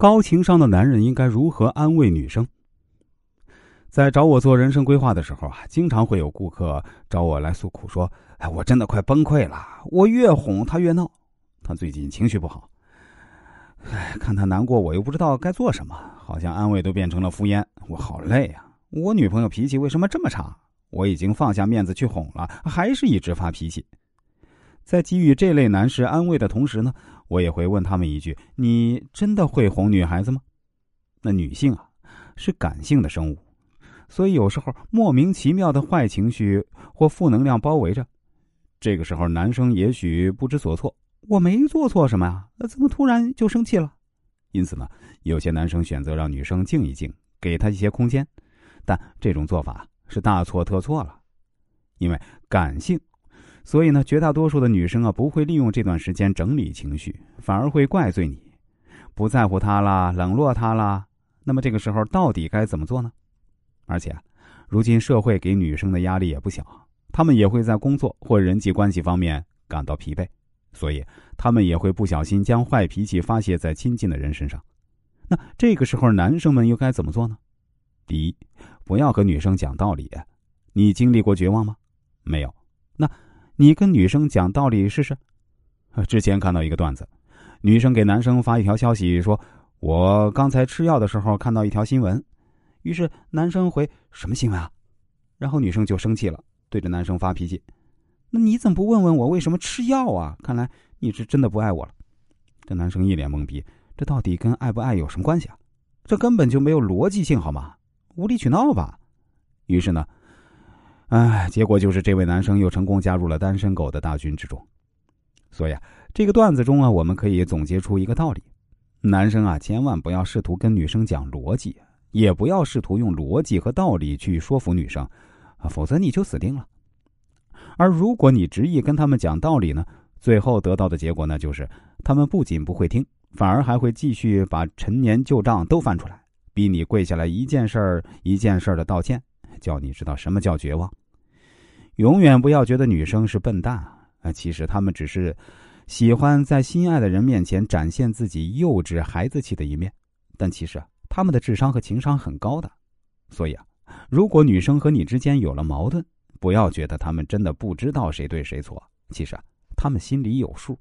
高情商的男人应该如何安慰女生？在找我做人生规划的时候啊，经常会有顾客找我来诉苦，说：“哎，我真的快崩溃了，我越哄他越闹，他最近情绪不好。哎，看他难过，我又不知道该做什么，好像安慰都变成了敷衍，我好累呀。我女朋友脾气为什么这么差？我已经放下面子去哄了，还是一直发脾气。”在给予这类男士安慰的同时呢，我也会问他们一句：“你真的会哄女孩子吗？”那女性啊，是感性的生物，所以有时候莫名其妙的坏情绪或负能量包围着，这个时候男生也许不知所措。我没做错什么呀，那怎么突然就生气了？因此呢，有些男生选择让女生静一静，给她一些空间，但这种做法是大错特错了，因为感性。所以呢，绝大多数的女生啊，不会利用这段时间整理情绪，反而会怪罪你，不在乎他啦，冷落他啦。那么这个时候到底该怎么做呢？而且，如今社会给女生的压力也不小，她们也会在工作或人际关系方面感到疲惫，所以她们也会不小心将坏脾气发泄在亲近的人身上。那这个时候，男生们又该怎么做呢？第一，不要和女生讲道理。你经历过绝望吗？没有。那。你跟女生讲道理试试。之前看到一个段子，女生给男生发一条消息说：“我刚才吃药的时候看到一条新闻。”于是男生回：“什么新闻啊？”然后女生就生气了，对着男生发脾气：“那你怎么不问问我为什么吃药啊？看来你是真的不爱我了。”这男生一脸懵逼，这到底跟爱不爱有什么关系啊？这根本就没有逻辑性，好吗？无理取闹吧。于是呢。哎，结果就是这位男生又成功加入了单身狗的大军之中。所以啊，这个段子中啊，我们可以总结出一个道理：男生啊，千万不要试图跟女生讲逻辑，也不要试图用逻辑和道理去说服女生，否则你就死定了。而如果你执意跟他们讲道理呢，最后得到的结果呢，就是他们不仅不会听，反而还会继续把陈年旧账都翻出来，逼你跪下来一件事儿一件事儿的道歉，叫你知道什么叫绝望。永远不要觉得女生是笨蛋啊！其实她们只是喜欢在心爱的人面前展现自己幼稚孩子气的一面，但其实啊，她们的智商和情商很高的。所以啊，如果女生和你之间有了矛盾，不要觉得她们真的不知道谁对谁错，其实啊，她们心里有数。